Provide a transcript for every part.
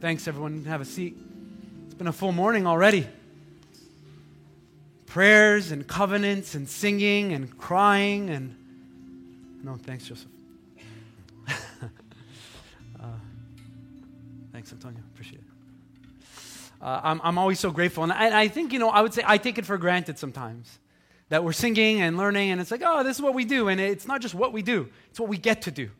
Thanks, everyone. Have a seat. It's been a full morning already. Prayers and covenants and singing and crying and. No, thanks, Joseph. uh, thanks, Antonio. Appreciate it. Uh, I'm, I'm always so grateful. And I, I think, you know, I would say I take it for granted sometimes that we're singing and learning, and it's like, oh, this is what we do. And it's not just what we do, it's what we get to do.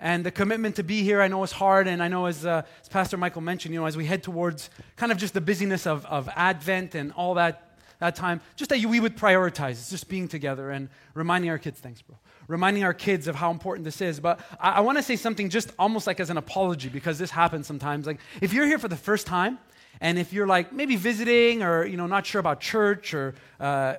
And the commitment to be here, I know is hard. And I know, as, uh, as Pastor Michael mentioned, you know, as we head towards kind of just the busyness of, of Advent and all that, that time, just that we would prioritize just being together and reminding our kids, thanks, bro, reminding our kids of how important this is. But I, I want to say something just almost like as an apology because this happens sometimes. Like, if you're here for the first time, and if you're like maybe visiting or, you know, not sure about church or, uh,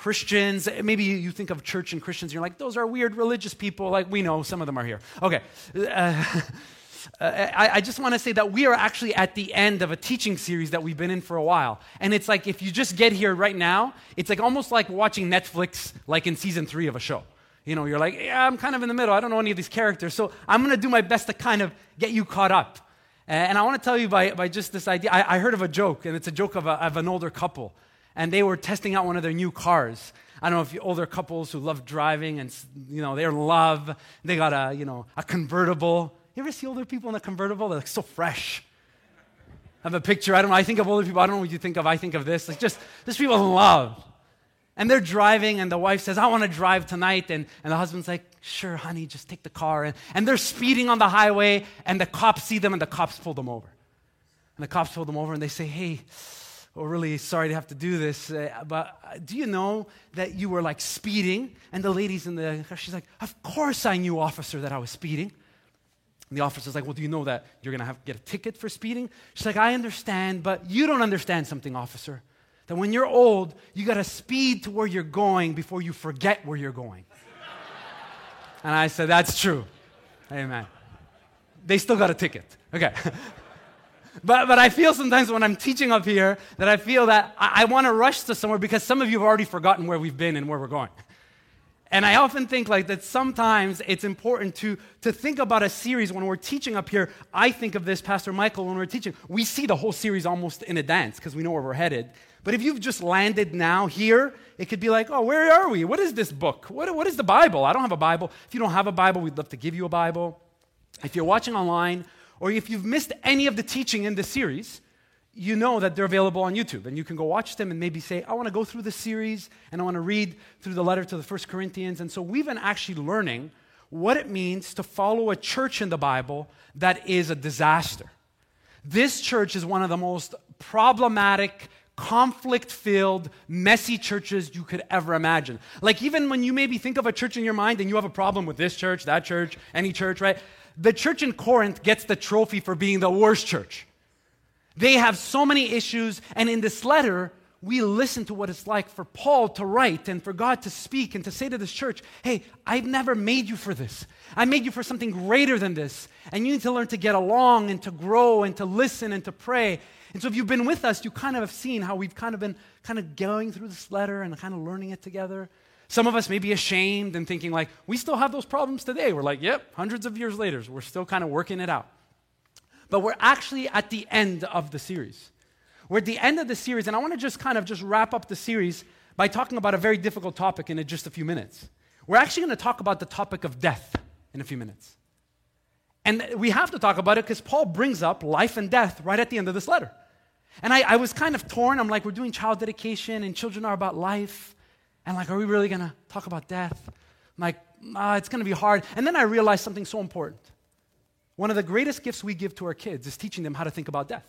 Christians. Maybe you think of church and Christians, and you're like, those are weird religious people. Like, we know some of them are here. Okay. Uh, I, I, just want to say that we are actually at the end of a teaching series that we've been in for a while. And it's like, if you just get here right now, it's like almost like watching Netflix, like in season three of a show. You know, you're like, yeah, I'm kind of in the middle. I don't know any of these characters. So I'm going to do my best to kind of get you caught up. And I want to tell you by, by just this idea. I, I heard of a joke, and it's a joke of, a, of an older couple and they were testing out one of their new cars. I don't know if you older couples who love driving and you know they're in love. They got a you know a convertible. You ever see older people in a convertible? They're like so fresh. I have a picture. I don't know. I think of older people. I don't know what you think of. I think of this. Like just just people in love. And they're driving, and the wife says, I want to drive tonight. And, and the husband's like, Sure, honey, just take the car. And, and they're speeding on the highway, and the cops see them, and the cops pull them over. And the cops pull them over, and they say, Hey, oh, really sorry to have to do this, uh, but uh, do you know that you were like speeding? And the lady's in the car, she's like, Of course I knew, officer, that I was speeding. And the officer's like, Well, do you know that you're going to have to get a ticket for speeding? She's like, I understand, but you don't understand something, officer. That when you're old, you got to speed to where you're going before you forget where you're going. and I said, That's true. Amen. They still got a ticket. Okay. But, but I feel sometimes when I'm teaching up here that I feel that I, I want to rush to somewhere because some of you have already forgotten where we've been and where we're going. And I often think like that sometimes it's important to, to think about a series when we're teaching up here. I think of this, Pastor Michael, when we're teaching, we see the whole series almost in advance because we know where we're headed. But if you've just landed now here, it could be like, oh, where are we? What is this book? What, what is the Bible? I don't have a Bible. If you don't have a Bible, we'd love to give you a Bible. If you're watching online, or if you've missed any of the teaching in this series, you know that they're available on YouTube. And you can go watch them and maybe say, I want to go through the series and I want to read through the letter to the First Corinthians. And so we've been actually learning what it means to follow a church in the Bible that is a disaster. This church is one of the most problematic, conflict filled, messy churches you could ever imagine. Like, even when you maybe think of a church in your mind and you have a problem with this church, that church, any church, right? The church in Corinth gets the trophy for being the worst church. They have so many issues, and in this letter, we listen to what it's like for Paul to write and for God to speak and to say to this church, hey, I've never made you for this. I made you for something greater than this. And you need to learn to get along and to grow and to listen and to pray. And so if you've been with us, you kind of have seen how we've kind of been kind of going through this letter and kind of learning it together. Some of us may be ashamed and thinking, like, we still have those problems today. We're like, yep, hundreds of years later, we're still kind of working it out. But we're actually at the end of the series. We're at the end of the series, and I want to just kind of just wrap up the series by talking about a very difficult topic in just a few minutes. We're actually going to talk about the topic of death in a few minutes. And we have to talk about it because Paul brings up life and death right at the end of this letter. And I, I was kind of torn. I'm like, we're doing child dedication, and children are about life. And like, are we really going to talk about death? I'm like, ah, it's going to be hard. And then I realized something so important. One of the greatest gifts we give to our kids is teaching them how to think about death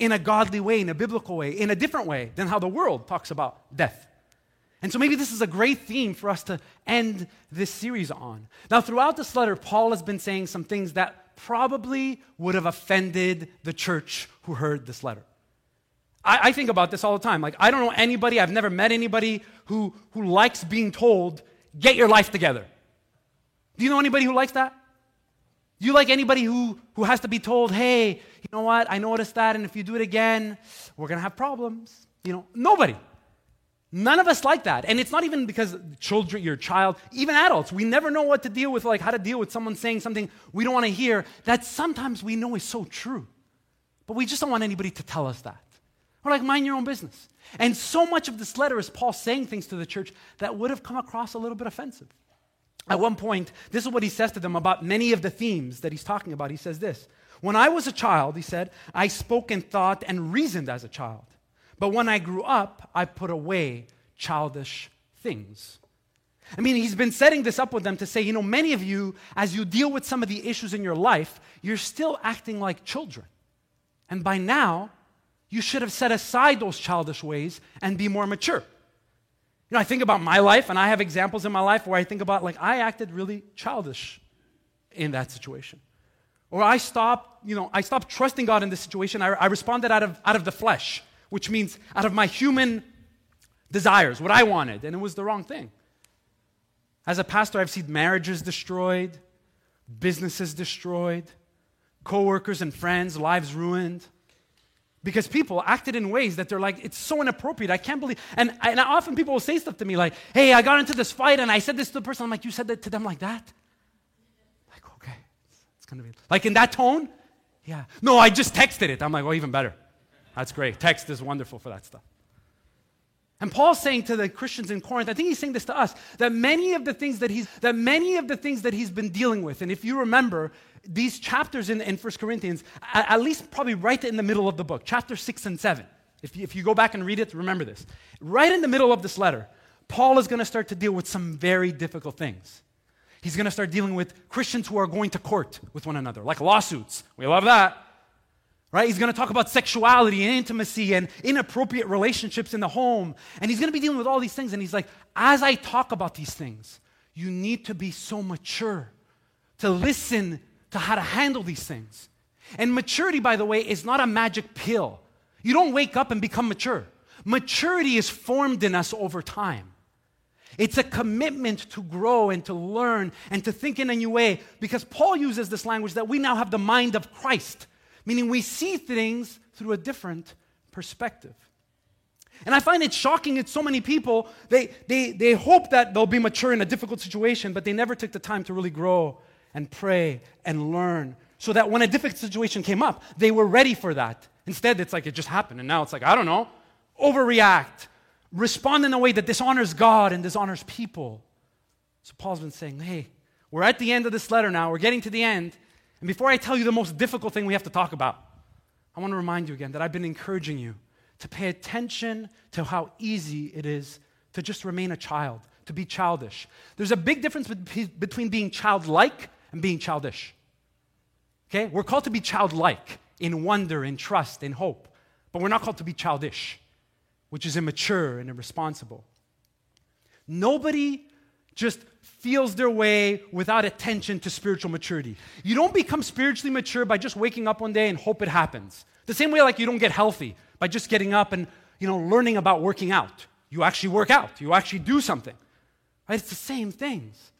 in a godly way, in a biblical way, in a different way than how the world talks about death. And so maybe this is a great theme for us to end this series on. Now, throughout this letter, Paul has been saying some things that probably would have offended the church who heard this letter. I, I, think about this all the time. Like, I don't know anybody, I've never met anybody who, who likes being told, get your life together. Do you know anybody who likes that? Do you like anybody who, who has to be told, hey, you know what, I noticed that, and if you do it again, we're going to have problems? You know, nobody. None of us like that. And it's not even because children, your child, even adults, we never know what to deal with, like how to deal with someone saying something we don't want to hear that sometimes we know is so true. But we just don't want anybody to tell us that. We're like, mind your own business. And so much of this letter is Paul saying things to the church that would have come across a little bit offensive. At one point, this is what he says to them about many of the themes that he's talking about. He says this When I was a child, he said, I spoke and thought and reasoned as a child. But when I grew up, I put away childish things. I mean, he's been setting this up with them to say, you know, many of you, as you deal with some of the issues in your life, you're still acting like children. And by now, you should have set aside those childish ways and be more mature. You know, I think about my life, and I have examples in my life where I think about, like, I acted really childish in that situation. Or I stopped, you know, I stopped trusting God in this situation. I, I responded out of, out of the flesh, which means out of my human desires, what I wanted, and it was the wrong thing. As a pastor, I've seen marriages destroyed, businesses destroyed, coworkers and friends, lives ruined because people acted in ways that they're like, it's so inappropriate. I can't believe. And, and often people will say stuff to me like, hey, I got into this fight and I said this to the person. I'm like, you said that to them like that? Like, okay, it's, to be like in that tone? Yeah. No, I just texted it. I'm like, well, even better. That's great. Text is wonderful for that stuff. And Paul's saying to the Christians in Corinth, I think he's saying this to us, that many of the things that he's that many of the things that he's been dealing with, and if you remember, these chapters in, in 1 Corinthians, at, at, least probably right in the middle of the book, chapter 6 and 7. If you, if you go back and read it, remember this. Right in the middle of this letter, Paul is going to start to deal with some very difficult things. He's going to start dealing with Christians who are going to court with one another, like lawsuits. We love that. Right? He's going to talk about sexuality and intimacy and inappropriate relationships in the home. And he's going to be dealing with all these things. And he's like, as I talk about these things, you need to be so mature to listen to how to handle these things. And maturity, by the way, is not a magic pill. You don't wake up and become mature. Maturity is formed in us over time. It's a commitment to grow and to learn and to think in a new way because Paul uses this language that we now have the mind of Christ, meaning we see things through a different perspective. And I find it shocking that so many people, they, they, they hope that they'll be mature in a difficult situation, but they never took the time to really grow and pray and learn so that when a difficult situation came up, they were ready for that. Instead, it's like it just happened. And now it's like, I don't know, overreact, respond in a way that dishonors God and dishonors people. So Paul's been saying, hey, we're at the end of this letter now. We're getting to the end. And before I tell you the most difficult thing we have to talk about, I want to remind you again that I've been encouraging you to pay attention to how easy it is to just remain a child, to be childish. There's a big difference between being childlike and being childish. Okay? We're called to be childlike in wonder, in trust, in hope. But we're not called to be childish, which is immature and irresponsible. Nobody just feels their way without attention to spiritual maturity. You don't become spiritually mature by just waking up one day and hope it happens. The same way like you don't get healthy by just getting up and you know learning about working out. You actually work out. You actually do something. Right? It's the same things.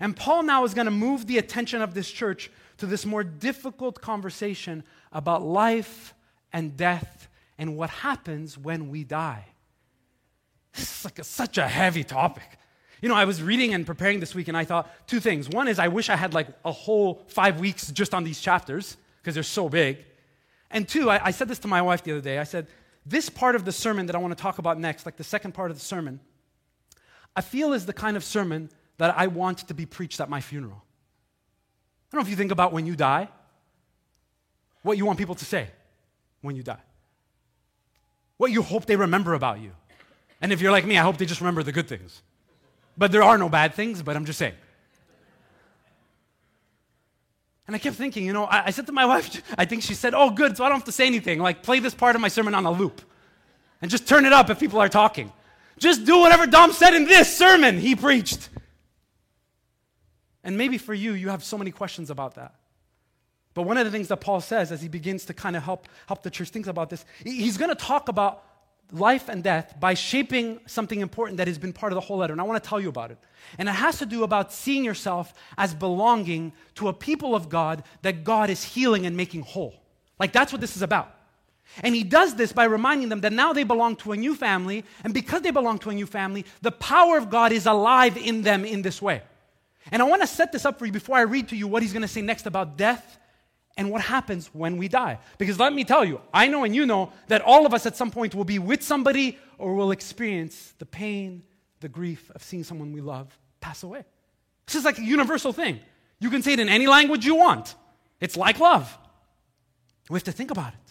And Paul now is going to move the attention of this church to this more difficult conversation about life and death and what happens when we die. This is like a, such a heavy topic. You know, I was reading and preparing this week and I thought two things. One is I wish I had like a whole five weeks just on these chapters because they're so big. And two, I, I said this to my wife the other day. I said, this part of the sermon that I want to talk about next, like the second part of the sermon, I feel is the kind of sermon that I want to be preached at my funeral. I don't know if you think about when you die, what you want people to say when you die. what you hope they remember about you. And if you're like me, I hope they just remember the good things. But there are no bad things, but I'm just saying. And I kept thinking, you know, I, I, said to my wife, I think she said, oh, good, so I don't have to say anything. Like, play this part of my sermon on a loop and just turn it up if people are talking. Just do whatever Dom said in this sermon he preached. And maybe for you, you have so many questions about that. But one of the things that Paul says as he begins to kind of help, help the church think about this, he's going to talk about life and death by shaping something important that has been part of the whole letter. And I want to tell you about it. And it has to do about seeing yourself as belonging to a people of God that God is healing and making whole. Like that's what this is about. And he does this by reminding them that now they belong to a new family. And because they belong to a new family, the power of God is alive in them in this way. And I want to set this up for you before I read to you what he's going to say next about death and what happens when we die. Because let me tell you, I know and you know that all of us at some point will be with somebody or will experience the pain, the grief of seeing someone we love pass away. This is like a universal thing. You can say it in any language you want. It's like love. We have to think about it.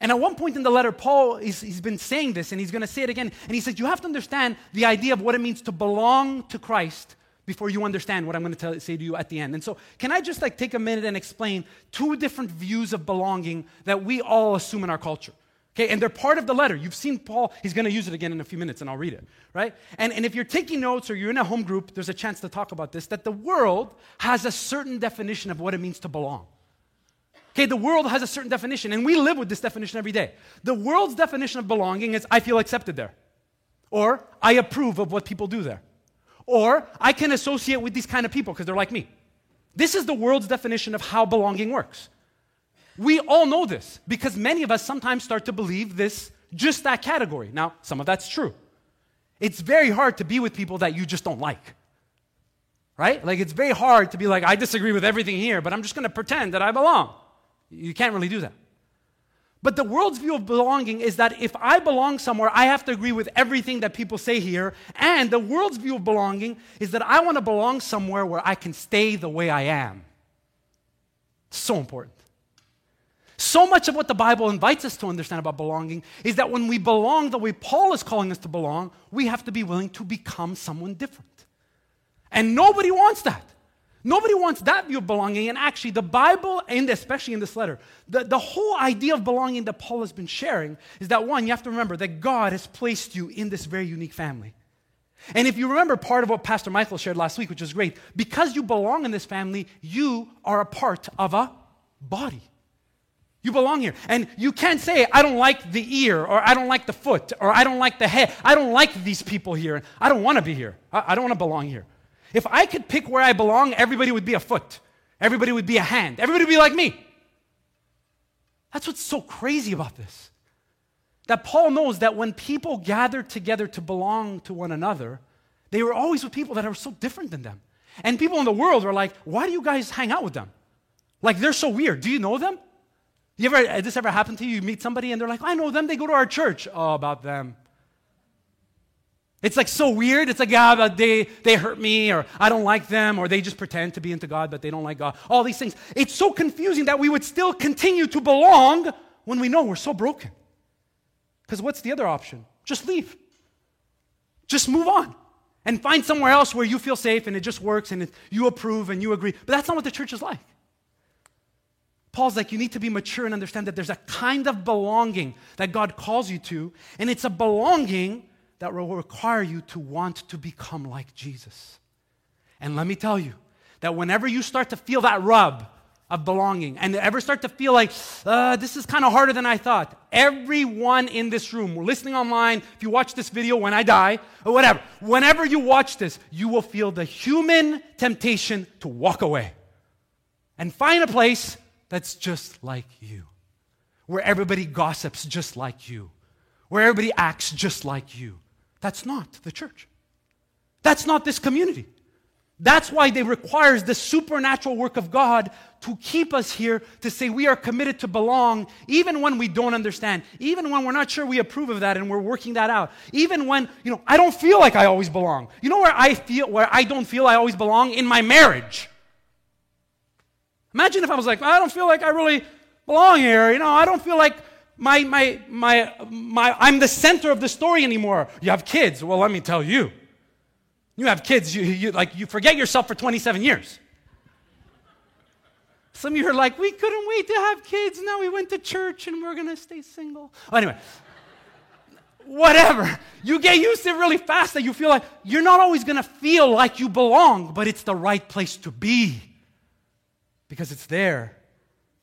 And at one point in the letter, Paul, is, he's been saying this and he's going to say it again. And he says, You have to understand the idea of what it means to belong to Christ before you understand what I'm going to tell, say to you at the end. And so, can I just like take a minute and explain two different views of belonging that we all assume in our culture? Okay, and they're part of the letter. You've seen Paul, he's going to use it again in a few minutes, and I'll read it, right? And, and if you're taking notes or you're in a home group, there's a chance to talk about this that the world has a certain definition of what it means to belong. Okay, the world has a certain definition, and we live with this definition every day. The world's definition of belonging is I feel accepted there, or I approve of what people do there. Or I can associate with these kind of people because they're like me. This is the world's definition of how belonging works. We all know this because many of us sometimes start to believe this, just that category. Now, some of that's true. It's very hard to be with people that you just don't like. Right? Like, it's very hard to be like, I disagree with everything here, but I'm just going to pretend that I belong. You can't really do that. But the world's view of belonging is that if I belong somewhere, I have to agree with everything that people say here. And the world's view of belonging is that I want to belong somewhere where I can stay the way I am. So important. So much of what the Bible invites us to understand about belonging is that when we belong the way Paul is calling us to belong, we have to be willing to become someone different. And nobody wants that. Nobody wants that view of belonging. And actually, the Bible, and especially in this letter, the, the whole idea of belonging that Paul has been sharing is that one, you have to remember that God has placed you in this very unique family. And if you remember part of what Pastor Michael shared last week, which is great, because you belong in this family, you are a part of a body. You belong here. And you can't say, I don't like the ear, or I don't like the foot, or I don't like the head. I don't like these people here. I don't want to be here. I, I don't want to belong here. If I could pick where I belong, everybody would be a foot, everybody would be a hand, everybody would be like me. That's what's so crazy about this. That Paul knows that when people gathered together to belong to one another, they were always with people that are so different than them. And people in the world are like, why do you guys hang out with them? Like they're so weird. Do you know them? You ever, uh, this ever happened to you? You meet somebody and they're like, I know them, they go to our church. Oh, about them. It's like so weird. It's like, yeah, they, they hurt me, or I don't like them, or they just pretend to be into God, but they don't like God. All these things. It's so confusing that we would still continue to belong when we know we're so broken. Because what's the other option? Just leave. Just move on and find somewhere else where you feel safe and it just works and you approve and you agree. But that's not what the church is like. Paul's like, you need to be mature and understand that there's a kind of belonging that God calls you to, and it's a belonging that will require you to want to become like Jesus. And let me tell you that whenever you start to feel that rub of belonging and ever start to feel like, uh, this is kind of harder than I thought, everyone in this room, listening online, if you watch this video when I die, or whatever, whenever you watch this, you will feel the human temptation to walk away and find a place that's just like you, where everybody gossips just like you, where everybody acts just like you that's not the church. That's not this community. That's why they requires the supernatural work of God to keep us here, to say we are committed to belong, even when we don't understand, even when we're not sure we approve of that and we're working that out, even when, you know, I don't feel like I always belong. You know where I feel, where I don't feel I always belong? In my marriage. Imagine if I was like, I don't feel like I really belong here. You know, I don't feel like my, my, my, my, I'm the center of the story anymore. You have kids. Well, let me tell you. You have kids, you, you, like, you forget yourself for 27 years. Some of you are like, we couldn't wait to have kids. Now we went to church and we're going to stay single. Anyway, whatever. You get used to it really fast that you feel like you're not always going to feel like you belong, but it's the right place to be because it's there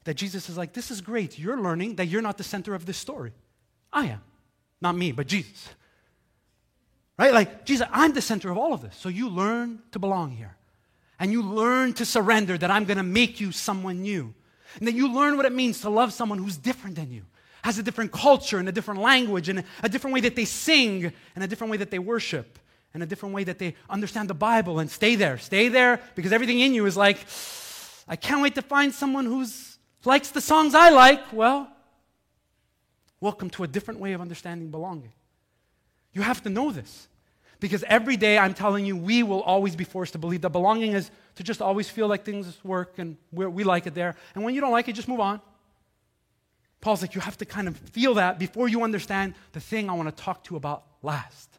that Jesus is like, this is great. You're learning that you're not the center of this story. I am. Not me, but Jesus. Right? Like, Jesus, I'm the center of all of this. So you learn to belong here and you learn to surrender that I'm going to make you someone new. And then you learn what it means to love someone who's different than you, has a different culture and a different language and a different way that they sing and a different way that they worship and a different way that they understand the Bible and stay there. Stay there because everything in you is like, I can't wait to find someone who's likes the songs I like. Well, welcome to a different way of understanding belonging. You have to know this. Because every day I'm telling you, we will always be forced to believe that belonging is to just always feel like things work and we like it there. And when you don't like it, just move on. Paul's like, you have to kind of feel that before you understand the thing I want to talk to you about last.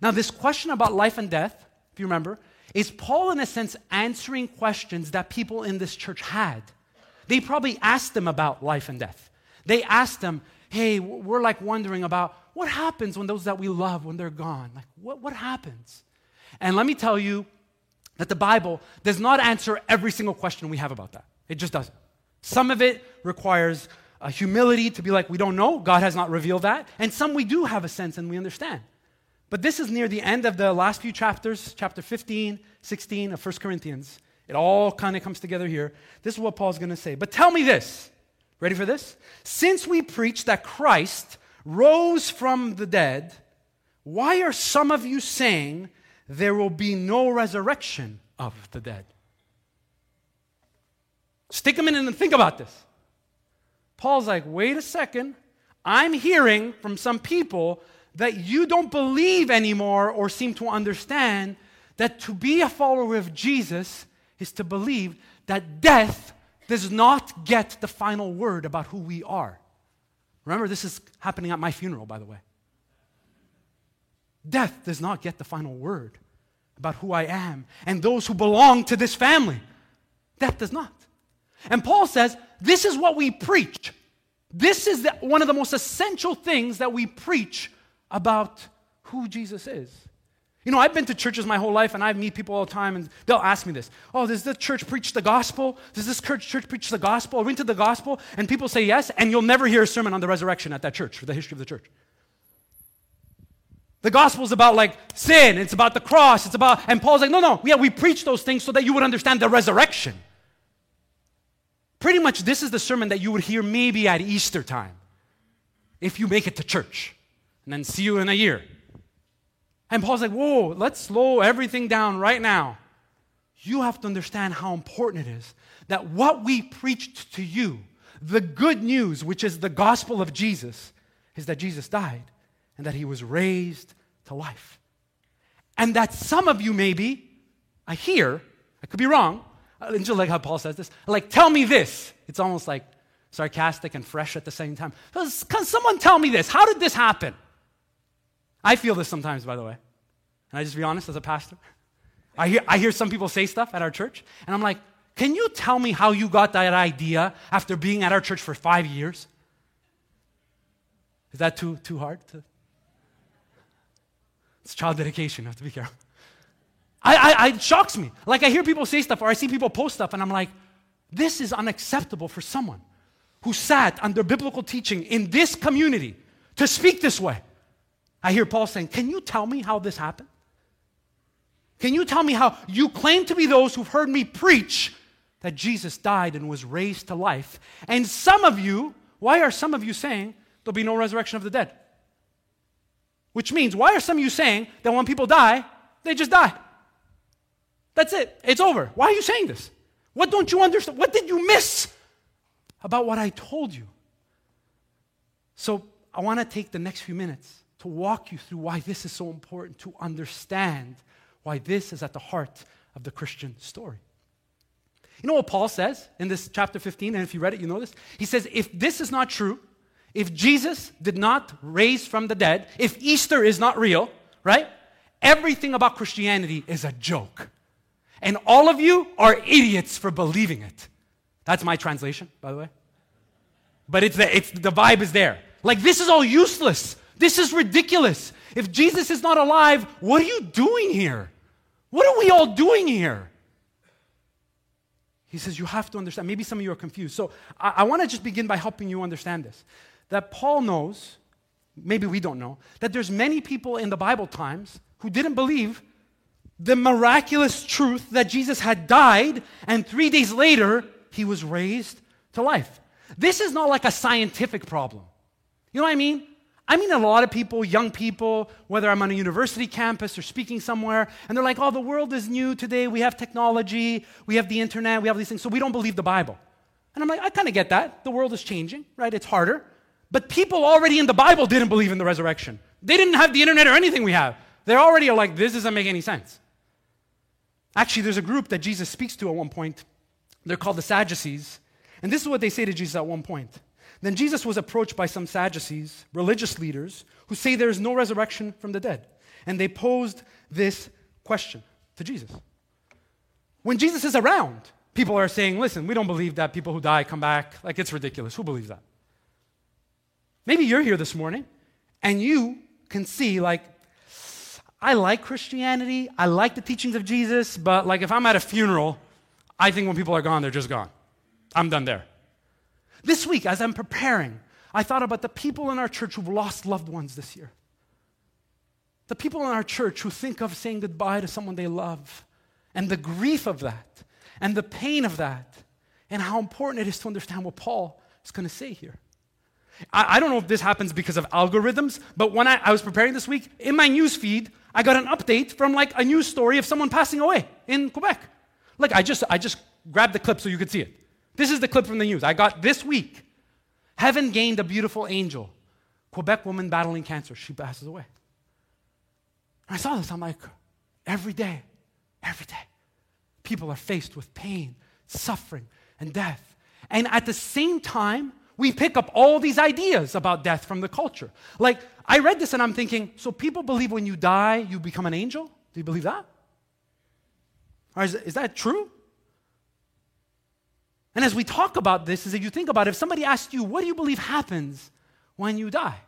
Now, this question about life and death, if you remember, is Paul, in a sense, answering questions that people in this church had. They probably asked them about life and death. They asked them, hey, we're like wondering about what happens when those that we love, when they're gone? Like, what, what happens? And let me tell you that the Bible does not answer every single question we have about that. It just doesn't. Some of it requires a humility to be like, we don't know, God has not revealed that. And some we do have a sense and we understand. But this is near the end of the last few chapters, chapter 15, 16 of 1 Corinthians. It all kind of comes together here. This is what Paul's going to say. But tell me this. Ready for this? Since we preach that Christ rose from the dead, why are some of you saying there will be no resurrection of the dead? Stick a minute and think about this. Paul's like, wait a second. I'm hearing from some people that you don't believe anymore or seem to understand that to be a follower of Jesus is to believe that death does not get the final word about who we are. Remember, this is happening at my funeral, by the way. Death does not get the final word about who I am and those who belong to this family. Death does not. And Paul says, this is what we preach. This is the, one of the most essential things that we preach about who Jesus is. You know, I've been to churches my whole life and I meet people all the time and they'll ask me this Oh, does this church preach the gospel? Does this church, church preach the gospel? Are we into the gospel? And people say yes, and you'll never hear a sermon on the resurrection at that church for the history of the church. The gospel is about like sin, it's about the cross, it's about, and Paul's like, no, no, yeah, we preach those things so that you would understand the resurrection. Pretty much, this is the sermon that you would hear maybe at Easter time if you make it to church and then see you in a year. And Paul's like, whoa, let's slow everything down right now. You have to understand how important it is that what we preached to you, the good news, which is the gospel of Jesus, is that Jesus died and that he was raised to life. And that some of you, maybe, I hear, I could be wrong, I just like how Paul says this, like, tell me this. It's almost like sarcastic and fresh at the same time. Can someone tell me this? How did this happen? I feel this sometimes, by the way. And I just be honest as a pastor. I hear, I hear some people say stuff at our church, and I'm like, can you tell me how you got that idea after being at our church for five years? Is that too, too hard to? It's child dedication. I have to be careful. I, I, it shocks me. Like I hear people say stuff or I see people post stuff, and I'm like, this is unacceptable for someone who sat under biblical teaching in this community to speak this way. I hear Paul saying, Can you tell me how this happened? Can you tell me how you claim to be those who've heard me preach that Jesus died and was raised to life? And some of you, why are some of you saying there'll be no resurrection of the dead? Which means, why are some of you saying that when people die, they just die? That's it. It's over. Why are you saying this? What don't you understand? What did you miss about what I told you? So I want to take the next few minutes to walk you through why this is so important, to understand why this is at the heart of the Christian story. You know what Paul says in this chapter 15? And if you read it, you know this. He says, if this is not true, If Jesus did not raise from the dead, if Easter is not real, right? Everything about Christianity is a joke. And all of you are idiots for believing it. That's my translation, by the way. But it's the, it's, the vibe is there. Like, this is all useless. This is ridiculous. If Jesus is not alive, what are you doing here? What are we all doing here? He says, You have to understand. Maybe some of you are confused. So I, I want to just begin by helping you understand this. That Paul knows, maybe we don't know, that there's many people in the Bible times who didn't believe the miraculous truth that Jesus had died and three days later he was raised to life. This is not like a scientific problem. You know what I mean? I mean, a lot of people, young people, whether I'm on a university campus or speaking somewhere, and they're like, oh, the world is new today. We have technology, we have the internet, we have these things, so we don't believe the Bible. And I'm like, I kind of get that. The world is changing, right? It's harder. But people already in the Bible didn't believe in the resurrection. They didn't have the internet or anything we have. They're already like, this doesn't make any sense. Actually, there's a group that Jesus speaks to at one point. They're called the Sadducees. And this is what they say to Jesus at one point. Then Jesus was approached by some Sadducees, religious leaders, who say there is no resurrection from the dead. And they posed this question to Jesus. When Jesus is around, people are saying, listen, we don't believe that people who die come back. Like, it's ridiculous. Who believes that? Maybe you're here this morning and you can see, like, I like Christianity, I like the teachings of Jesus, but like if I'm at a funeral, I think when people are gone, they're just gone. I'm done there. This week, as I'm preparing, I thought about the people in our church who've lost loved ones this year. The people in our church who think of saying goodbye to someone they love, and the grief of that, and the pain of that, and how important it is to understand what Paul is going to say here. I, I, don't know if this happens because of algorithms, but when I, I was preparing this week, in my news feed, I got an update from like a news story of someone passing away in Quebec. Like I just I just grabbed the clip so you could see it. This is the clip from the news. I got this week. Heaven gained a beautiful angel. Quebec woman battling cancer. She passes away. I saw this. I'm like, every day, every day, people are faced with pain, suffering, and death. And at the same time, we pick up all these ideas about death from the culture. Like, I read this and I'm thinking, so people believe when you die, you become an angel? Do you believe that? Or is, is that true? And as we talk about this, is that you think about it, if somebody asked you, what do you believe happens when you die?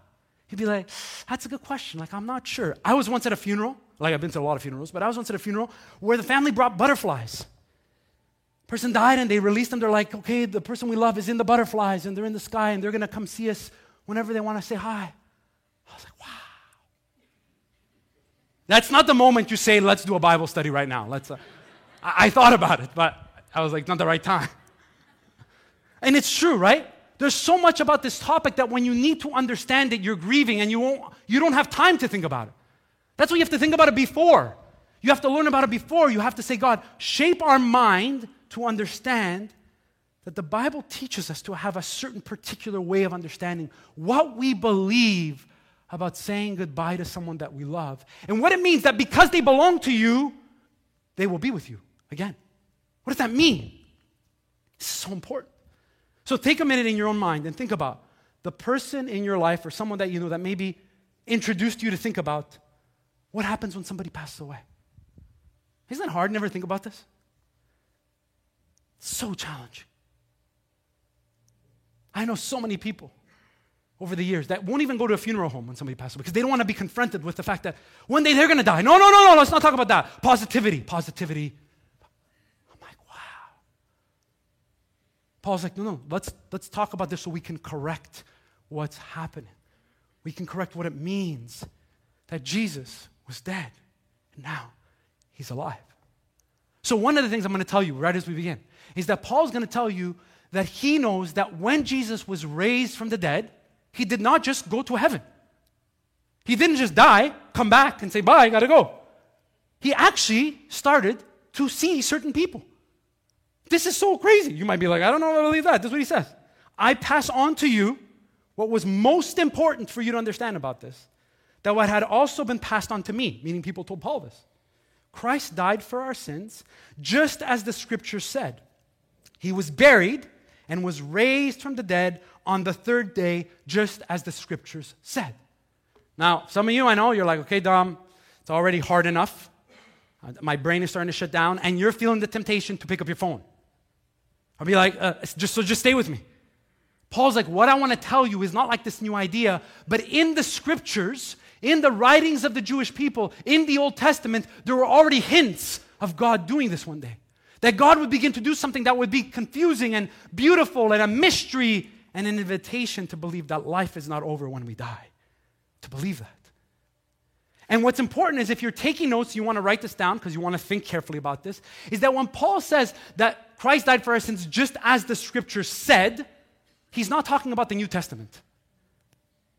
You'd be like, that's a good question. Like, I'm not sure. I was once at a funeral, like I've been to a lot of funerals, but I was once at a funeral where the family brought butterflies. Person died and they released them. They're like, okay, the person we love is in the butterflies and they're in the sky and they're going to come see us whenever they want to say hi. I was like, wow. That's not the moment you say, let's do a Bible study right now. Let's, uh, I, I thought about it, but I was like, not the right time. And it's true, right? There's so much about this topic that when you need to understand it, you're grieving and you, won't, you don't have time to think about it. That's why you have to think about it before. You have to learn about it before. You have to say, God, shape our mind to understand that the Bible teaches us to have a certain particular way of understanding what we believe about saying goodbye to someone that we love and what it means that because they belong to you, they will be with you again. What does that mean? This is so important. So take a minute in your own mind and think about the person in your life or someone that you know that maybe introduced you to think about what happens when somebody passes away. Isn't that hard? Never think about this? So challenging. I know so many people over the years that won't even go to a funeral home when somebody passes away because they don't want to be confronted with the fact that one day they're going to die. No, no, no, no, let's not talk about that. Positivity, positivity. I'm like, wow. Paul's like, no, no, let's, let's talk about this so we can correct what's happening. We can correct what it means that Jesus was dead and now he's alive. So, one of the things I'm going to tell you right as we begin is that Paul's going to tell you that he knows that when Jesus was raised from the dead, he did not just go to heaven. He didn't just die, come back, and say, Bye, I gotta go. He actually started to see certain people. This is so crazy. You might be like, I don't know if I believe that. This is what he says. I pass on to you what was most important for you to understand about this that what had also been passed on to me, meaning people told Paul this. Christ died for our sins, just as the scripture said. He was buried and was raised from the dead on the third day, just as the scriptures said. Now, some of you I know, you're like, okay, Dom, it's already hard enough. My brain is starting to shut down, and you're feeling the temptation to pick up your phone. I'll be like, uh, just so just stay with me. Paul's like, what I want to tell you is not like this new idea, but in the scriptures, in the writings of the Jewish people, in the Old Testament, there were already hints of God doing this one day. That God would begin to do something that would be confusing and beautiful and a mystery and an invitation to believe that life is not over when we die. To believe that. And what's important is if you're taking notes, you want to write this down because you want to think carefully about this, is that when Paul says that Christ died for our sins just as the scripture said, he's not talking about the New Testament.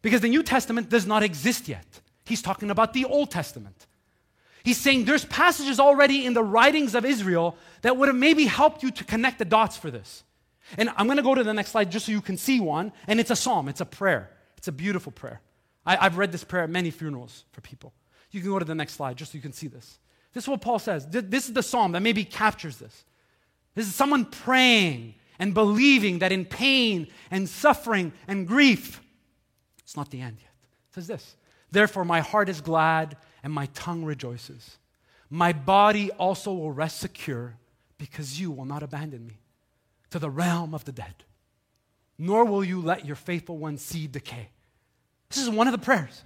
Because the New Testament does not exist yet. He's talking about the Old Testament. He's saying there's passages already in the writings of Israel that would have maybe helped you to connect the dots for this. And I'm going to go to the next slide just so you can see one. And it's a psalm, it's a prayer. It's a beautiful prayer. I, have read this prayer at many funerals for people. You can go to the next slide just so you can see this. This is what Paul says. This is the psalm that maybe captures this. This is someone praying and believing that in pain and suffering and grief, it's not the end yet. It says this Therefore, my heart is glad and my tongue rejoices. My body also will rest secure because you will not abandon me to the realm of the dead, nor will you let your faithful one see decay. This is one of the prayers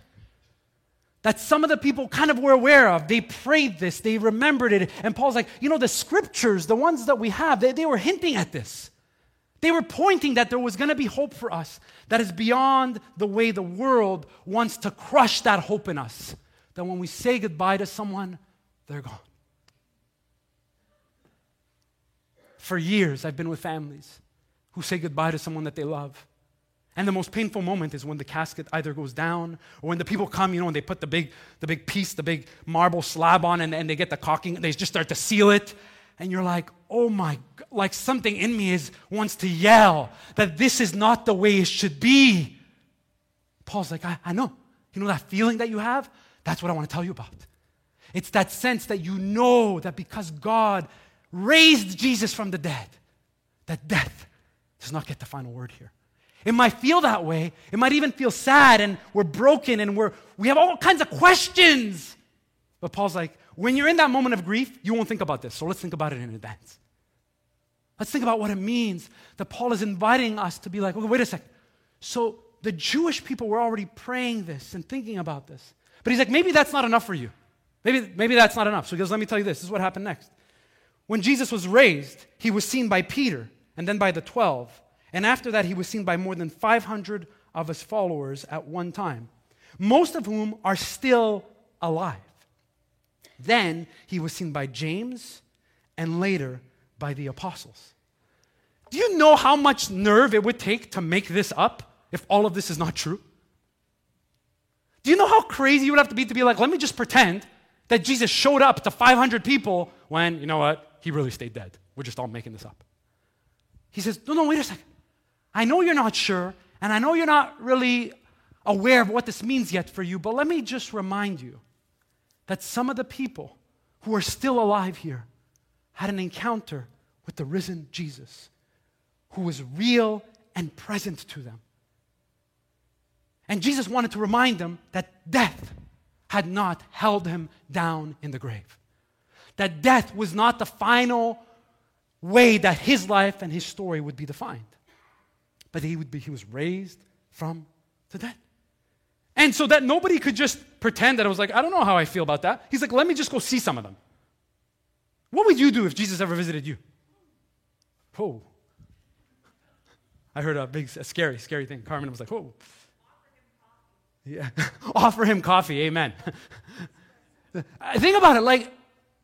that some of the people kind of were aware of. They prayed this, they remembered it. And Paul's like, you know, the scriptures, the ones that we have, they, they were hinting at this. They were pointing that there was going to be hope for us that is beyond the way the world wants to crush that hope in us that when we say goodbye to someone, they're gone. For years, I've been with families who say goodbye to someone that they love. And the most painful moment is when the casket either goes down or when the people come, you know, and they put the big, the big piece, the big marble slab on, and, and they get the caulking, they just start to seal it. And you're like, oh my, like something in me is wants to yell that this is not the way it should be. Paul's like, I, I know. You know that feeling that you have? That's what I want to tell you about. It's that sense that you know that because God raised Jesus from the dead, that death does not get the final word here. It might feel that way. It might even feel sad and we're broken and we're, we have all kinds of questions. But Paul's like, when you're in that moment of grief, you won't think about this. So let's think about it in advance. Let's think about what it means that Paul is inviting us to be like, okay, wait a second. So the Jewish people were already praying this and thinking about this. But he's like, maybe that's not enough for you. Maybe, maybe that's not enough. So he goes, let me tell you this. This is what happened next. When Jesus was raised, he was seen by Peter and then by the 12. And after that, he was seen by more than 500 of his followers at one time, most of whom are still alive. Then he was seen by James and later by the apostles. Do you know how much nerve it would take to make this up if all of this is not true? Do you know how crazy you would have to be to be like, let me just pretend that Jesus showed up to 500 people when, you know what, he really stayed dead. We're just all making this up. He says, no, no, wait a second. I know you're not sure, and I know you're not really aware of what this means yet for you, but let me just remind you that some of the people who are still alive here had an encounter with the risen Jesus who was real and present to them. And Jesus wanted to remind them that death had not held him down in the grave. That death was not the final way that his life and his story would be defined. But he, would be, he was raised from the dead. And so that nobody could just pretend that I was like, I don't know how I feel about that. He's like, let me just go see some of them. What would you do if Jesus ever visited you? Oh. I heard a big, a scary, scary thing. Carmen was like, oh. Yeah. Offer him coffee. Amen. Uh, think about it. Like,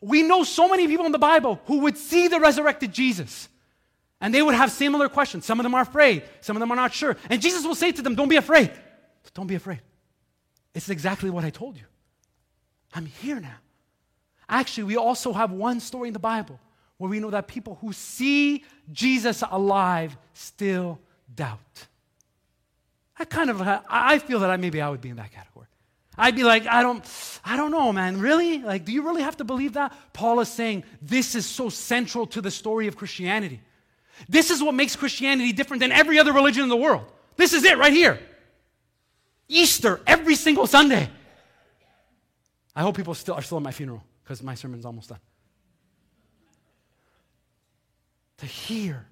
we know so many people in the Bible who would see the resurrected Jesus. And they would have similar questions. Some of them are afraid, some of them are not sure. And Jesus will say to them, Don't be afraid. Don't be afraid. It's exactly what I told you. I'm here now. Actually, we also have one story in the Bible where we know that people who see Jesus alive still doubt. I kind of, I feel that I, maybe I would be in that category. I'd be like, I don't, I don't know, man. Really? Like, do you really have to believe that? Paul is saying this is so central to the story of Christianity. This is what makes Christianity different than every other religion in the world. This is it right here. Easter every single Sunday. I hope people still are still at my funeral because my sermon's almost done. To hear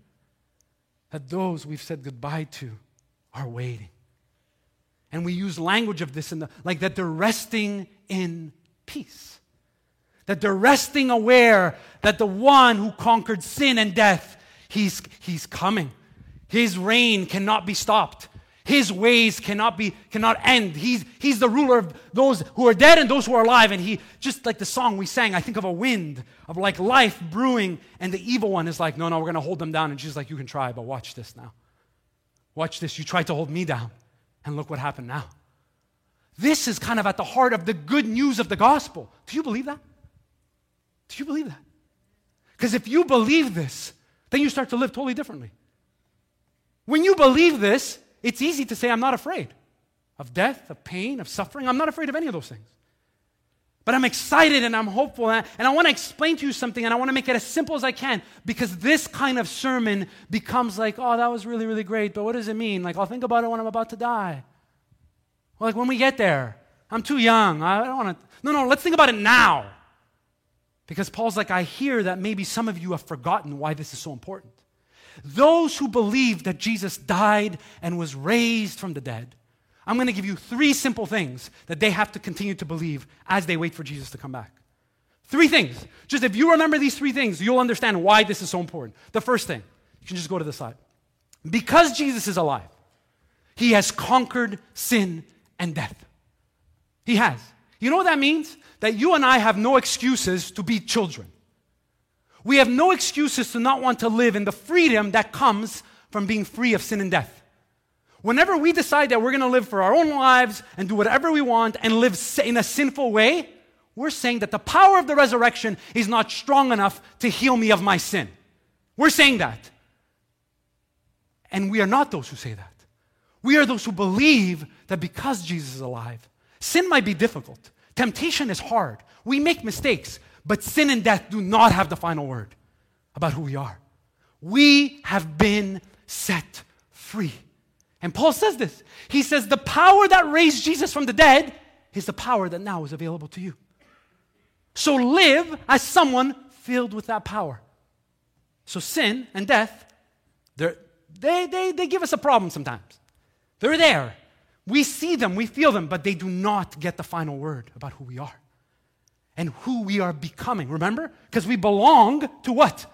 that those we've said goodbye to are waiting. And we use language of this in the like that they're resting in peace. That they're resting aware that the one who conquered sin and death, he's, he's coming. His reign cannot be stopped. His ways cannot be cannot end. He's he's the ruler of those who are dead and those who are alive. And he just like the song we sang, I think of a wind of like life brewing, and the evil one is like, no, no, we're gonna hold them down. And she's like, you can try, but watch this now. Watch this. You tried to hold me down, and look what happened now. This is kind of at the heart of the good news of the gospel. Do you believe that? Do you believe that? Because if you believe this, then you start to live totally differently. When you believe this, it's easy to say, I'm not afraid of death, of pain, of suffering. I'm not afraid of any of those things. But I'm excited and I'm hopeful. And I, want to explain to you something and I want to make it as simple as I can because this kind of sermon becomes like, oh, that was really, really great. But what does it mean? Like, I'll think about it when I'm about to die. Like when we get there. I'm too young. I don't want to. No, no, let's think about it now. Because Paul's like, I hear that maybe some of you have forgotten why this is so important. Those who believe that Jesus died and was raised from the dead, I'm going to give you three simple things that they have to continue to believe as they wait for Jesus to come back. Three things. Just if you remember these three things, you'll understand why this is so important. The first thing, you can just go to the side. Because Jesus is alive, he has conquered sin and death. He has. You know what that means? That you and I have no excuses to be children. We have no excuses to not want to live in the freedom that comes from being free of sin and death. Whenever we decide that we're going to live for our own lives and do whatever we want and live in a sinful way, we're saying that the power of the resurrection is not strong enough to heal me of my sin. We're saying that. And we are not those who say that. We are those who believe that because Jesus is alive, sin might be difficult, temptation is hard, we make mistakes, but sin and death do not have the final word about who we are. We have been set free. And Paul says this. He says, The power that raised Jesus from the dead is the power that now is available to you. So live as someone filled with that power. So sin and death, they, they, they give us a problem sometimes. They're there. We see them, we feel them, but they do not get the final word about who we are and who we are becoming. Remember? Because we belong to what?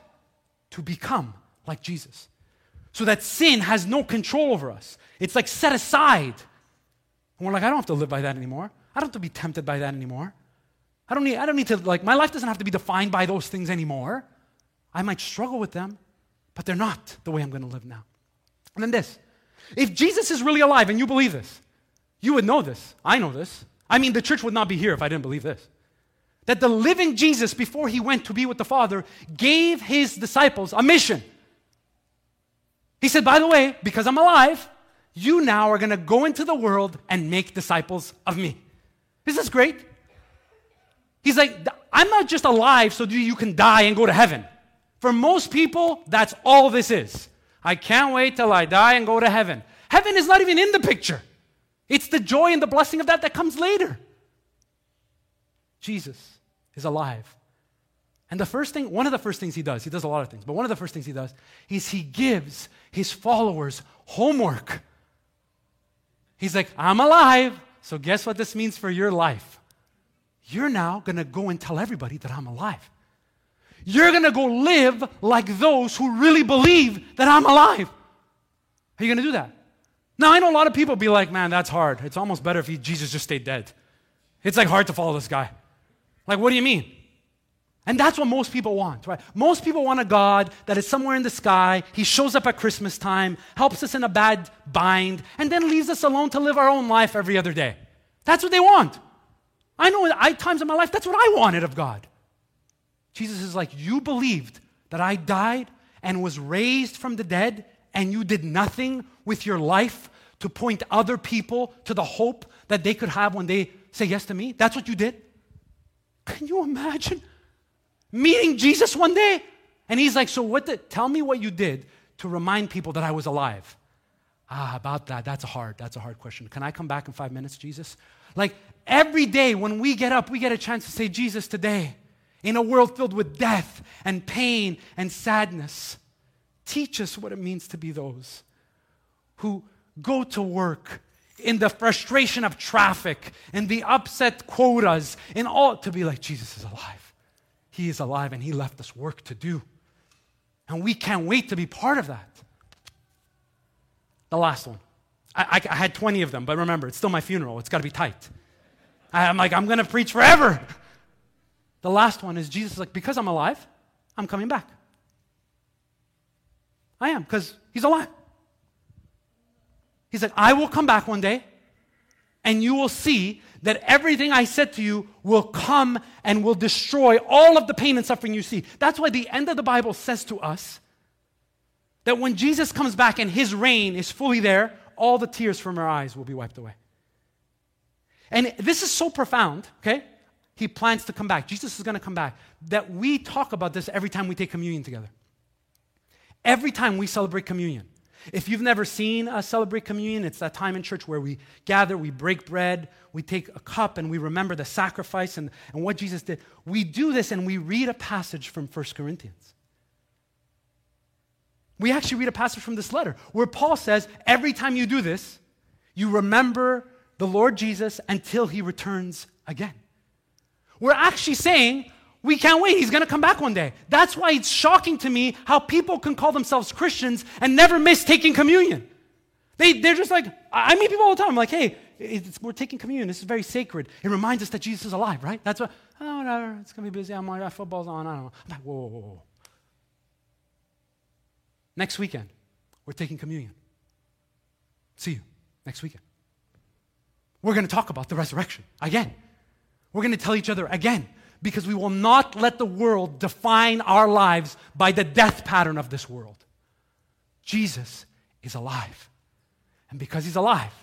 To become like Jesus. So that sin has no control over us. It's like set aside. And we're like, I don't have to live by that anymore. I don't have to be tempted by that anymore. I don't need, I don't need to, like, my life doesn't have to be defined by those things anymore. I might struggle with them, but they're not the way I'm going to live now. And then this if Jesus is really alive and you believe this, you would know this. I know this. I mean, the church would not be here if I didn't believe this that the living Jesus, before he went to be with the Father, gave his disciples a mission. He said, By the way, because I'm alive, you now are going to go into the world and make disciples of me. This Is this great? He's like, I'm not just alive so you can die and go to heaven. For most people, that's all this is. I can't wait till I die and go to heaven. Heaven is not even in the picture. It's the joy and the blessing of that that comes later. Jesus is alive. And the first thing, one of the first things he does, he does a lot of things, but one of the first things he does is he gives his followers homework. He's like, I'm alive, so guess what this means for your life? You're now gonna go and tell everybody that I'm alive. You're gonna go live like those who really believe that I'm alive. Are you gonna do that? Now, I know a lot of people be like, man, that's hard. It's almost better if he, Jesus just stayed dead. It's like hard to follow this guy. Like, what do you mean? And that's what most people want, right? Most people want a God that is somewhere in the sky. He shows up at Christmas time, helps us in a bad bind, and then leaves us alone to live our own life every other day. That's what they want. I know at times in my life, that's what I wanted of God. Jesus is like, You believed that I died and was raised from the dead, and you did nothing with your life to point other people to the hope that they could have when they say yes to me? That's what you did? Can you imagine meeting Jesus one day? And he's like, So, what did, tell me what you did to remind people that I was alive. Ah, about that, that's a hard, that's a hard question. Can I come back in five minutes, Jesus? Like every day when we get up, we get a chance to say, Jesus, today, in a world filled with death and pain and sadness, teach us what it means to be those who go to work in the frustration of traffic and the upset quotas and all to be like, Jesus is alive. He is alive and He left us work to do. And we can't wait to be part of that. The last one. I, I, I had 20 of them, but remember, it's still my funeral. It's got to be tight. I, I'm like, I'm going to preach forever. The last one is Jesus is like, because I'm alive, I'm coming back. I am, because he's alive. He's like, I will come back one day, and you will see that everything I said to you will come and will destroy all of the pain and suffering you see. That's why the end of the Bible says to us that when Jesus comes back and his reign is fully there, all the tears from our eyes will be wiped away. And this is so profound, okay? He plans to come back. Jesus is going to come back. That we talk about this every time we take communion together. Every time we celebrate communion. If you've never seen us celebrate communion, it's that time in church where we gather, we break bread, we take a cup, and we remember the sacrifice and, and what Jesus did. We do this and we read a passage from 1 Corinthians. We actually read a passage from this letter where Paul says, Every time you do this, you remember the Lord Jesus until he returns again. We're actually saying, we can't wait. He's going to come back one day. That's why it's shocking to me how people can call themselves Christians and never miss taking communion. They, they're just like, I meet people all the time. I'm like, hey, we're taking communion. This is very sacred. It reminds us that Jesus is alive, right? That's what, oh, whatever. It's going to be busy. I'm like, football's on. I don't know. I'm like, whoa, whoa, whoa. Next weekend, we're taking communion. See you next weekend. We're going to talk about the resurrection again. We're going to tell each other again because we will not let the world define our lives by the death pattern of this world. Jesus is alive. And because he's alive,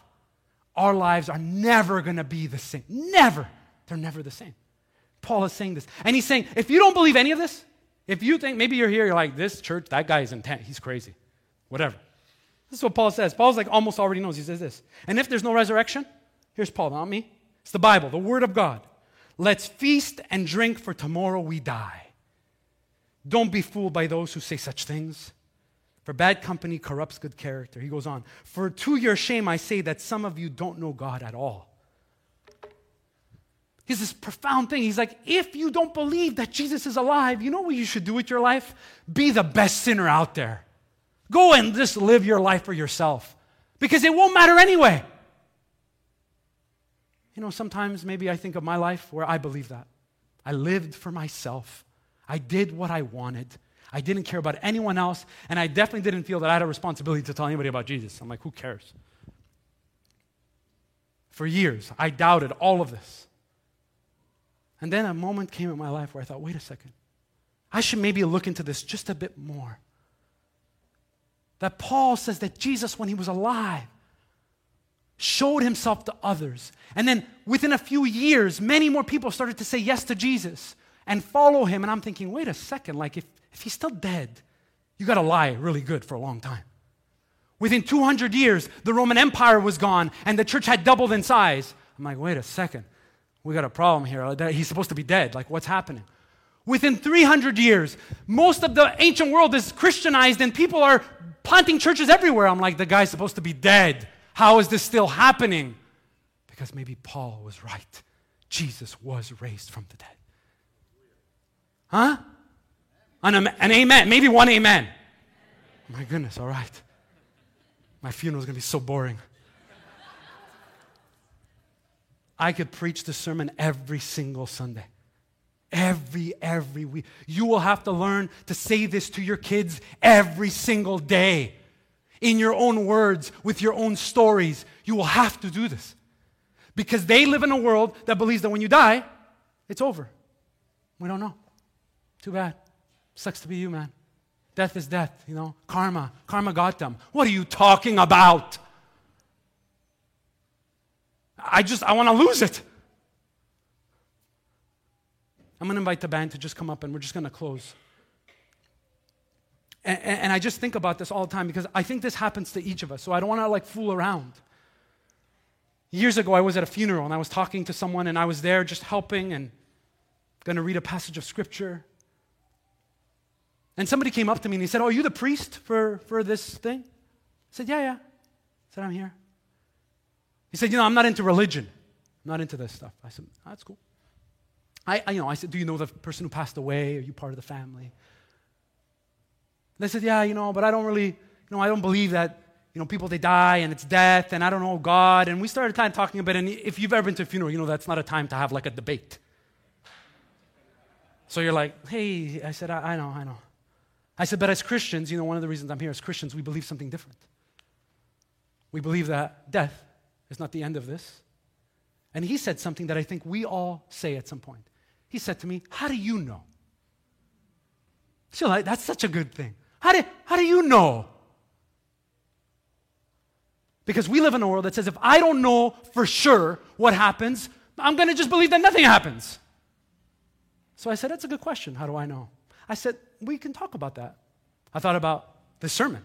our lives are never going to be the same. Never. They're never the same. Paul is saying this. And he's saying, if you don't believe any of this, if you think maybe you're here, you're like, this church, that guy is intent, he's crazy. Whatever. This is what Paul says. Paul's like almost already knows. He says this. And if there's no resurrection, here's Paul, not me. It's the Bible, the Word of God. Let's feast and drink, for tomorrow we die. Don't be fooled by those who say such things. For bad company corrupts good character. He goes on, For to your shame I say that some of you don't know God at all. He's this profound thing. He's like, if you don't believe that Jesus is alive, you know what you should do with your life? Be the best sinner out there. Go and just live your life for yourself because it won't matter anyway. You know, sometimes maybe I think of my life where I believe that. I lived for myself. I did what I wanted. I didn't care about anyone else, and I definitely didn't feel that I had a responsibility to tell anybody about Jesus. I'm like, who cares? For years, I doubted all of this. And then a moment came in my life where I thought, wait a second. I should maybe look into this just a bit more. That Paul says that Jesus, when he was alive, showed himself to others. And then within a few years, many more people started to say yes to Jesus and follow him. And I'm thinking, wait a second, like if, if he's still dead, you got to lie really good for a long time. Within 200 years, the Roman Empire was gone and the church had doubled in size. I'm like, wait a second, we got a problem here. Uh, he's supposed to be dead. Like, what's happening? Within 300 years, most of the ancient world is Christianized and people are planting churches everywhere. I'm like, the guy's supposed to be dead. How is this still happening? Because maybe Paul was right. Jesus was raised from the dead. Huh? An, an amen. Maybe one amen. My goodness, all right. My funeral is going to be so boring. I could preach the sermon every single Sunday. Every, every week. You will have to learn to say this to your kids every single day in your own words, with your own stories. You will have to do this. Because they live in a world that believes that when you die, it's over. We don't know. Too bad. Sucks to be you, man. Death is death, you know. Karma. Karma got them. What are you talking about? I just, I want to lose it. I'm going to invite the band to just come up and we're just going to close. And, and I just think about this all the time because I think this happens to each of us. So I don't want to like fool around. Years ago, I was at a funeral and I was talking to someone and I was there just helping and going to read a passage of scripture. And somebody came up to me and he said, Oh, are you the priest for, for this thing? I said, Yeah, yeah. I said, I'm here. He said, You know, I'm not into religion. I'm not into this stuff. I said, oh, That's cool. I, I, you know, I said, Do you know the person who passed away? Are you part of the family? They said, Yeah, you know, but I don't really, you know, I don't believe that, you know, people they die and it's death and I don't know God. And we started kind of talking a bit. And if you've ever been to a funeral, you know that's not a time to have like a debate. So you're like, Hey, I said, I, I know, I know. I said, but as Christians, you know, one of the reasons I'm here as Christians, we believe something different. We believe that death is not the end of this. And he said something that I think we all say at some point. He said to me, How do you know? So like, that's such a good thing. How do, how do you know? Because we live in a world that says if I don't know for sure what happens, I'm going to just believe that nothing happens. So I said, That's a good question. How do I know? I said, we can talk about that. I thought about the sermon.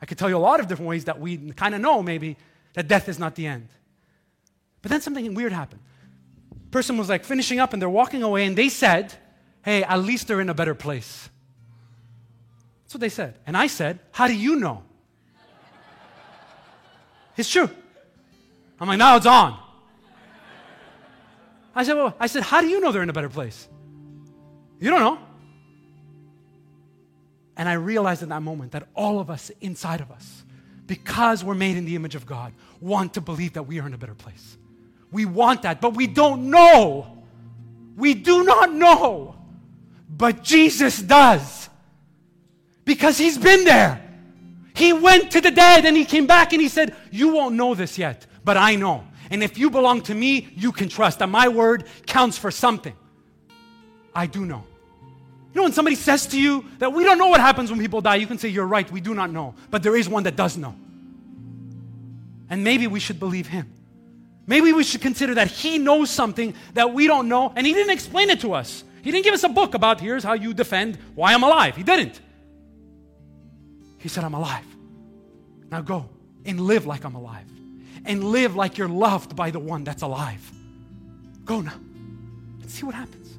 I could tell you a lot of different ways that we kind of know maybe that death is not the end. But then something weird happened. Person was like finishing up and they're walking away and they said, Hey, at least they're in a better place. That's what they said. And I said, How do you know? it's true. I'm like, Now it's on. I said, Well, I said, How do you know they're in a better place? You don't know. And I realized in that moment that all of us inside of us, because we're made in the image of God, want to believe that we are in a better place. We want that, but we don't know. We do not know. But Jesus does. Because he's been there. He went to the dead and he came back and he said, You won't know this yet, but I know. And if you belong to me, you can trust that my word counts for something. I do know. You know, when somebody says to you that we don't know what happens when people die, you can say, You're right, we do not know. But there is one that does know. And maybe we should believe him. Maybe we should consider that he knows something that we don't know, and he didn't explain it to us. He didn't give us a book about here's how you defend why I'm alive. He didn't. He said, I'm alive. Now go and live like I'm alive. And live like you're loved by the one that's alive. Go now and see what happens.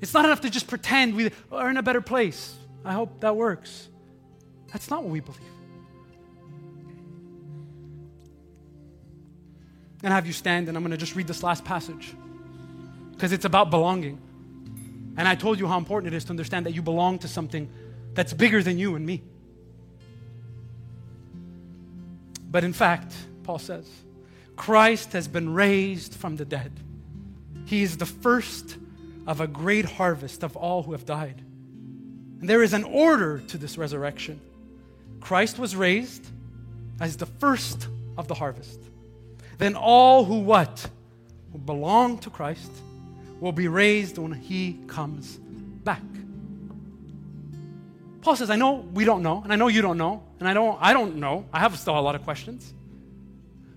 It's not enough to just pretend we are in a better place. I hope that works. That's not what we believe. To have you stand and I'm going to just read this last passage because it's about belonging. And I told you how important it is to understand that you belong to something that's bigger than you and me. But in fact, Paul says, Christ has been raised from the dead. He is the first of a great harvest of all who have died. And there is an order to this resurrection. Christ was raised as the first of the harvest. Then all who what? Who belong to Christ will be raised when he comes back. Paul says, I know we don't know, and I know you don't know, and I don't I don't know. I have still a lot of questions.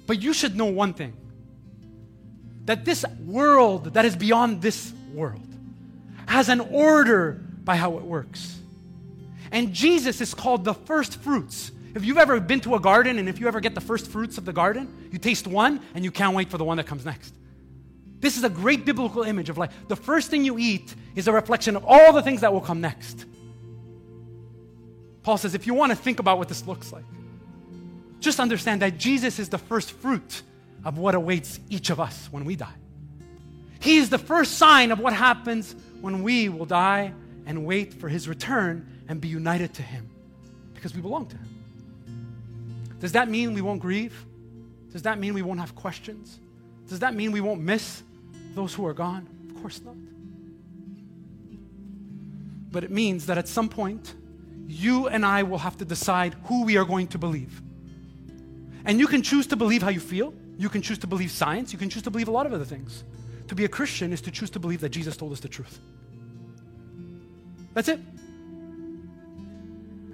But you should know one thing. That this world that is beyond this world has an order by how it works. And Jesus is called the first fruits. If you've ever been to a garden and if you ever get the first fruits of the garden, you taste one and you can't wait for the one that comes next. This is a great biblical image of like the first thing you eat is a reflection of all the things that will come next. Paul says, if you want to think about what this looks like, just understand that Jesus is the first fruit of what awaits each of us when we die. He is the first sign of what happens when we will die and wait for his return and be united to him because we belong to him. Does that mean we won't grieve? Does that mean we won't have questions? Does that mean we won't miss those who are gone? Of course not. But it means that at some point, you and I will have to decide who we are going to believe. And you can choose to believe how you feel. You can choose to believe science. You can choose to believe a lot of other things. To be a Christian is to choose to believe that Jesus told us the truth. That's it.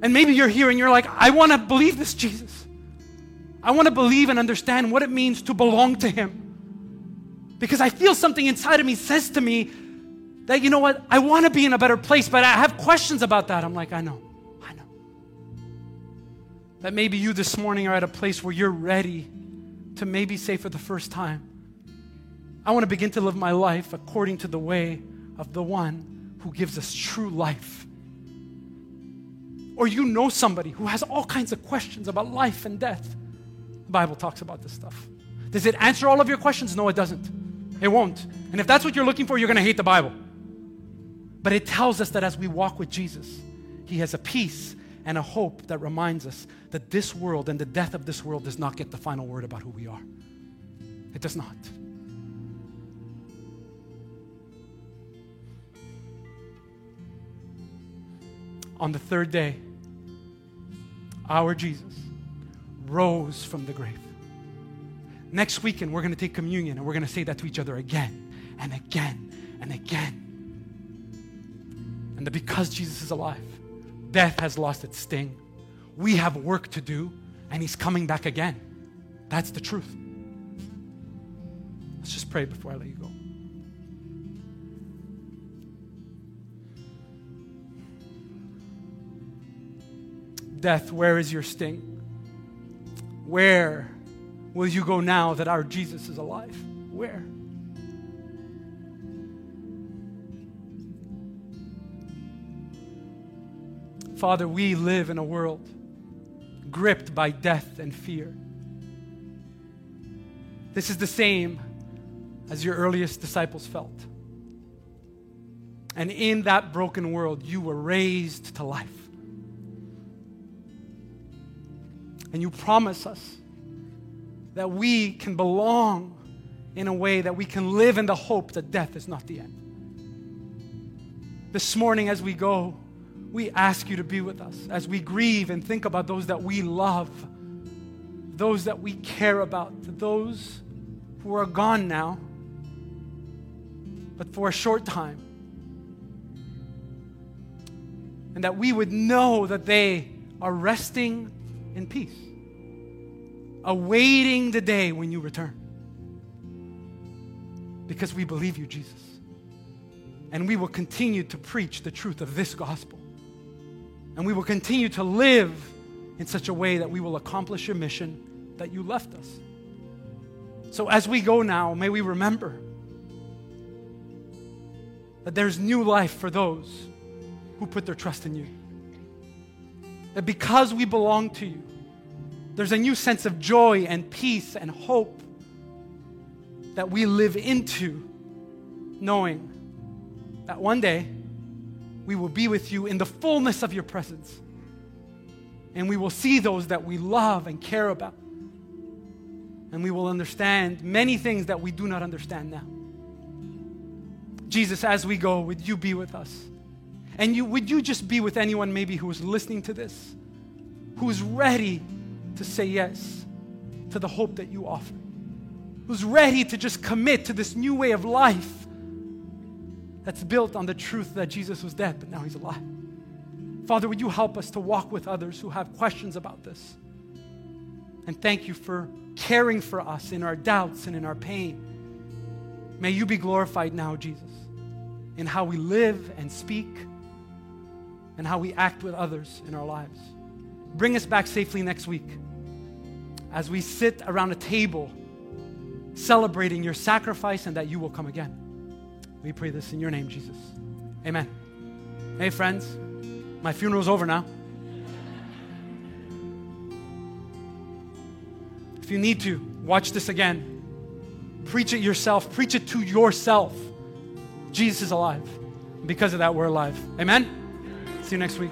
And maybe you're here and you're like, I want to believe this Jesus. I want to believe and understand what it means to belong to Him. Because I feel something inside of me says to me, That, you know what, I want to be in a better place, but I have questions about that. I'm like, I know. That maybe you this morning are at a place where you're ready to maybe say for the first time, I want to begin to live my life according to the way of the one who gives us true life. Or you know somebody who has all kinds of questions about life and death. The Bible talks about this stuff. Does it answer all of your questions? No, it doesn't. It won't. And if that's what you're looking for, you're going to hate the Bible. But it tells us that as we walk with Jesus, He has a peace and a hope that reminds us that this world and the death of this world does not get the final word about who we are. It does not. On the third day, our Jesus rose from the grave. Next weekend, we're going to take communion and we're going to say that to each other again and again and again. And that because Jesus is alive, death has lost its sting. We have work to do, and He's coming back again. That's the truth. Let's just pray before I let you go. Death, where is your sting? Where will you go now that our Jesus is alive? Where? Father, we live in a world gripped by death and fear. This is the same as your earliest disciples felt. And in that broken world, you were raised to life. And you promise us that we can belong in a way that we can live in the hope that death is not the end. This morning, as we go, we ask you to be with us as we grieve and think about those that we love, those that we care about, those who are gone now, but for a short time. And that we would know that they are resting in peace awaiting the day when you return. Because we believe you, Jesus. And we will continue to preach the truth of this gospel. And we will continue to live in such a way that we will accomplish your mission that you left us. So as we go now, may we remember that there's new life for those who put their trust in you. That because we belong to you, there's a new sense of joy and peace and hope that we live into, knowing that one day we will be with you in the fullness of your presence. And we will see those that we love and care about. And we will understand many things that we do not understand now. Jesus, as we go, would you be with us? And you, would you just be with anyone maybe who is listening to this, who's ready to say yes to the hope that you offer, who's ready to just commit to this new way of life that's built on the truth that Jesus was dead, but now he's alive. Father, would you help us to walk with others who have questions about this? And thank you for caring for us in our doubts and in our pain. May you be glorified now, Jesus, in how we live and speak and how we act with others in our lives. Bring us back safely next week as we sit around a table celebrating your sacrifice and that you will come again. We pray this in your name, Jesus. Amen. Hey, friends, my funeral's over now. If you need to, watch this again. Preach it yourself, preach it to yourself. Jesus is alive. Because of that, we're alive. Amen? See you next week.